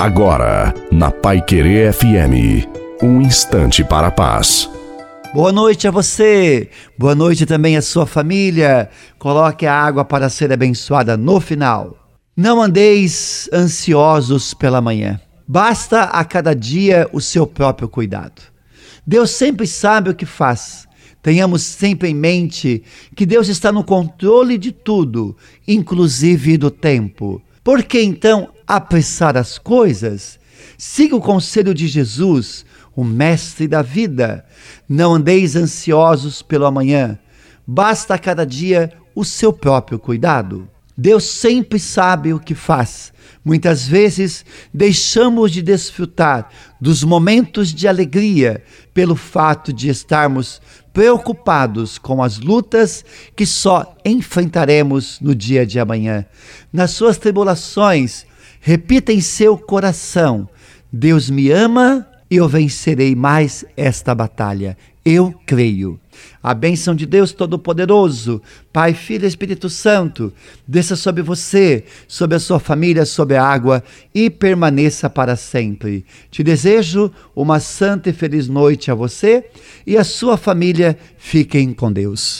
Agora, na Pai Querer FM, um instante para a paz. Boa noite a você, boa noite também à sua família. Coloque a água para ser abençoada no final. Não andeis ansiosos pela manhã. Basta a cada dia o seu próprio cuidado. Deus sempre sabe o que faz. Tenhamos sempre em mente que Deus está no controle de tudo, inclusive do tempo. Por que então apressar as coisas? Siga o conselho de Jesus, o mestre da vida. Não andeis ansiosos pelo amanhã. Basta a cada dia o seu próprio cuidado. Deus sempre sabe o que faz. Muitas vezes deixamos de desfrutar dos momentos de alegria pelo fato de estarmos preocupados com as lutas que só enfrentaremos no dia de amanhã. Nas suas tribulações, repita em seu coração: Deus me ama eu vencerei mais esta batalha. Eu creio. A bênção de Deus Todo-Poderoso, Pai, Filho e Espírito Santo, desça sobre você, sobre a sua família, sobre a água e permaneça para sempre. Te desejo uma santa e feliz noite a você e a sua família. Fiquem com Deus.